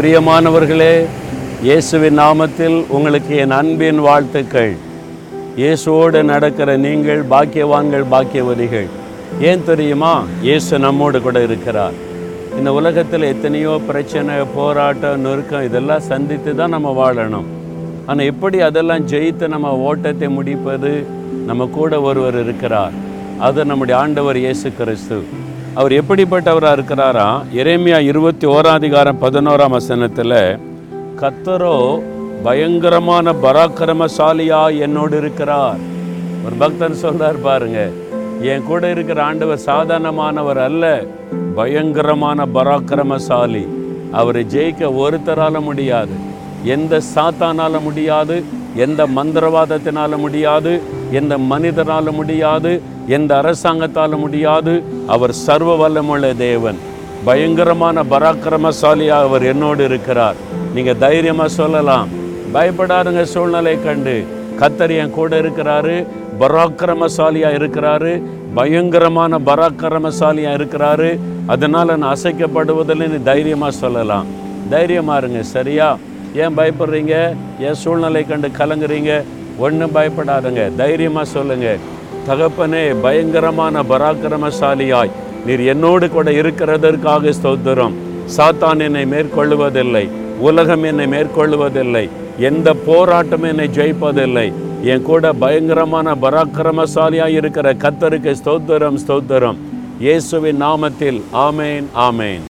பிரியமானவர்களே இயேசுவின் நாமத்தில் உங்களுக்கு என் அன்பின் வாழ்த்துக்கள். இயேசுவோடு நடக்கிற நீங்கள் பாக்கியவான்கள் பாக்கியவதிகள். ஏன் தெரியுமா? இயேசு நம்மோடு கூட இருக்கிறார். இந்த உலகத்தில் எத்தனையோ பிரச்சனை போராட்டம் நெருக்கம் இதெல்லாம் சந்தித்து தான் நம்ம வாழணும். ஆனால் எப்படி அதெல்லாம் ஜெயித்து நம்ம ஓட்டத்தை முடிப்பது? நம்ம கூட ஒருவர் இருக்கிறார். அது நம்முடைய ஆண்டவர் இயேசு கிறிஸ்து. அவர் எப்படிப்பட்டவராக இருக்கிறாரா? இறைமையா இருபத்தி ஓராதிகாரம் பதினோராம் வசனத்தில் கத்தரோ பயங்கரமான பராக்கிரமசாலியா என்னோடு இருக்கிறார். ஒரு பக்தன் சொல்றார் பாருங்க என் கூட இருக்கிற ஆண்டவர் சாதாரணமானவர் அல்ல பயங்கரமான பராக்கிரமசாலி. அவரை ஜெயிக்க ஒருத்தரால முடியாது எந்த சாத்தானால முடியாது எந்த மந்திரவாதத்தினால முடியாது எந்த மனிதனால முடியாது எந்த அரசாங்கத்தால முடியாது அவர் சர்வ வல்லமுள்ள தேவன். பயங்கரமான பராக்கிரமசாலியாக அவர் என்னோடு இருக்கிறார். நீங்கள் தைரியமாக சொல்லலாம். பயப்படாதுங்க சூழ்நிலை கண்டு. கத்தர் என் கூட இருக்கிறாரு பராக்கிரமசாலியாக இருக்கிறாரு பயங்கரமான பராக்கிரமசாலியாக இருக்கிறாரு. அதனால் நான் அசைக்கப்படுவதில்லைன்னு நீ சொல்லலாம். தைரியமாக இருங்க சரியா? ஏன் பயப்படுறீங்க? ஏன் சூழ்நிலை கண்டு கலங்குறீங்க? ஒன்றும் பயப்படாதுங்க. தைரியமாக சொல்லுங்கள் தகப்பனே பயங்கரமான பராக்கிரமசாலியாய் நீர் என்னோடு கூட இருக்கிறதற்காக ஸ்தோத்திரம். சாத்தான் என்னை மேற்கொள்ளுவதில்லை. உலகம் என்னை மேற்கொள்ளுவதில்லை. எந்த போராட்டம் என்னை ஜெயிப்பதில்லை. என் கூட பயங்கரமான பராக்கிரமசாலியாக இருக்கிற கத்தருக்கு ஸ்தோத்திரம் ஸ்தோத்திரம். இயேசுவின் நாமத்தில். ஆமேன் ஆமேன்.